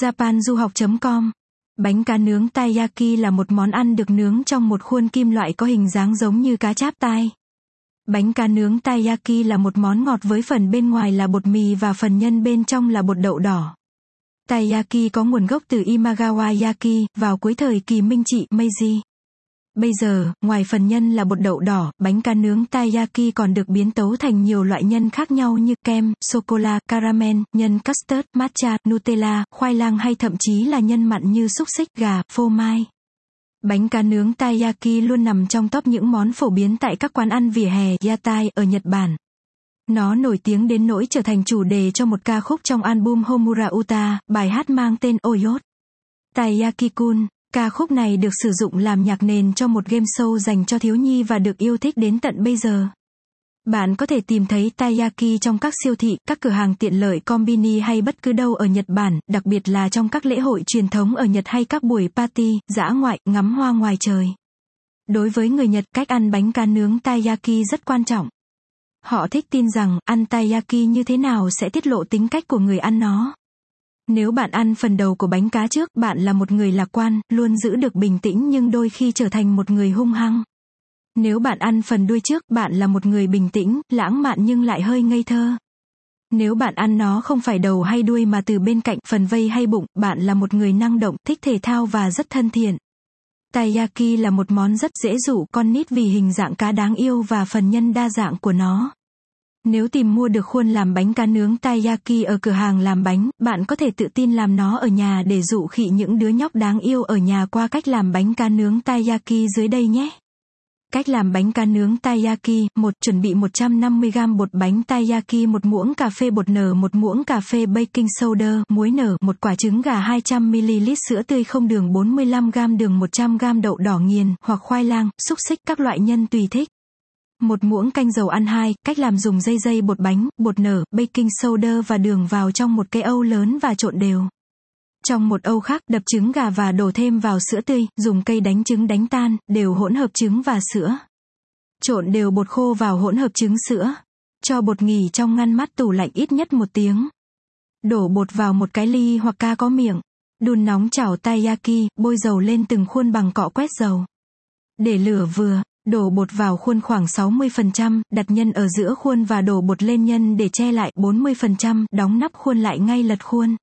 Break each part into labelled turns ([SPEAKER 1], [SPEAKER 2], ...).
[SPEAKER 1] japanduhoc.com Bánh cá nướng taiyaki là một món ăn được nướng trong một khuôn kim loại có hình dáng giống như cá cháp tai. Bánh cá nướng taiyaki là một món ngọt với phần bên ngoài là bột mì và phần nhân bên trong là bột đậu đỏ. Taiyaki có nguồn gốc từ Imagawa Yaki, vào cuối thời kỳ Minh trị Meiji. Bây giờ, ngoài phần nhân là bột đậu đỏ, bánh cá nướng taiyaki còn được biến tấu thành nhiều loại nhân khác nhau như kem, sô-cô-la, caramel, nhân custard, matcha, Nutella, khoai lang hay thậm chí là nhân mặn như xúc xích, gà, phô mai. Bánh cá nướng taiyaki luôn nằm trong top những món phổ biến tại các quán ăn vỉa hè yatai ở Nhật Bản. Nó nổi tiếng đến nỗi trở thành chủ đề cho một ca khúc trong album Homura Uta, bài hát mang tên Oyot. Taiyaki-kun, ca khúc này được sử dụng làm nhạc nền cho một game show dành cho thiếu nhi và được yêu thích đến tận bây giờ. Bạn có thể tìm thấy taiyaki trong các siêu thị, các cửa hàng tiện lợi combini hay bất cứ đâu ở Nhật Bản, đặc biệt là trong các lễ hội truyền thống ở Nhật hay các buổi party, dã ngoại, ngắm hoa ngoài trời. Đối với người Nhật, cách ăn bánh cá nướng taiyaki rất quan trọng. Họ thích tin rằng, ăn taiyaki như thế nào sẽ tiết lộ tính cách của người ăn nó. Nếu bạn ăn phần đầu của bánh cá trước, bạn là một người lạc quan, luôn giữ được bình tĩnh nhưng đôi khi trở thành một người hung hăng. Nếu bạn ăn phần đuôi trước, bạn là một người bình tĩnh, lãng mạn nhưng lại hơi ngây thơ. Nếu bạn ăn nó không phải đầu hay đuôi mà từ bên cạnh, phần vây hay bụng, bạn là một người năng động, thích thể thao và rất thân thiện. Taiyaki là một món rất dễ dụ con nít vì hình dạng cá đáng yêu và phần nhân đa dạng của nó. Nếu tìm mua được khuôn làm bánh cá nướng taiyaki ở cửa hàng làm bánh, bạn có thể tự tin làm nó ở nhà để dụ khị những đứa nhóc đáng yêu ở nhà qua cách làm bánh cá nướng taiyaki dưới đây nhé. Cách làm bánh cá nướng taiyaki, một Chuẩn bị 150g bột bánh taiyaki, một muỗng cà phê bột nở, một muỗng cà phê baking soda, muối nở, một quả trứng gà 200ml sữa tươi không đường 45g đường 100g đậu đỏ nghiền, hoặc khoai lang, xúc xích các loại nhân tùy thích. Một muỗng canh dầu ăn hai, cách làm dùng dây dây bột bánh, bột nở, baking soda và đường vào trong một cái âu lớn và trộn đều. Trong một âu khác, đập trứng gà và đổ thêm vào sữa tươi, dùng cây đánh trứng đánh tan, đều hỗn hợp trứng và sữa. Trộn đều bột khô vào hỗn hợp trứng sữa. Cho bột nghỉ trong ngăn mát tủ lạnh ít nhất một tiếng. Đổ bột vào một cái ly hoặc ca có miệng. Đun nóng chảo taiyaki, bôi dầu lên từng khuôn bằng cọ quét dầu. Để lửa vừa, đổ bột vào khuôn khoảng 60%, đặt nhân ở giữa khuôn và đổ bột lên nhân để che lại 40%, đóng nắp khuôn lại ngay lật khuôn.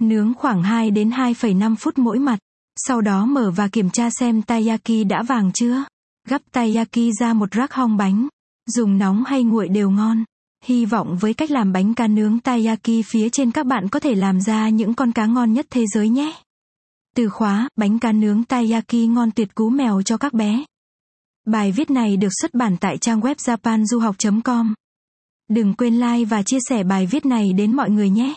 [SPEAKER 1] Nướng khoảng 2 đến 2,5 phút mỗi mặt. Sau đó mở và kiểm tra xem taiyaki đã vàng chưa. Gắp taiyaki ra một rắc hong bánh. Dùng nóng hay nguội đều ngon. Hy vọng với cách làm bánh cá nướng taiyaki phía trên các bạn có thể làm ra những con cá ngon nhất thế giới nhé. Từ khóa, bánh cá nướng taiyaki ngon tuyệt cú mèo cho các bé. Bài viết này được xuất bản tại trang web japanduhoc.com. Đừng quên like và chia sẻ bài viết này đến mọi người nhé.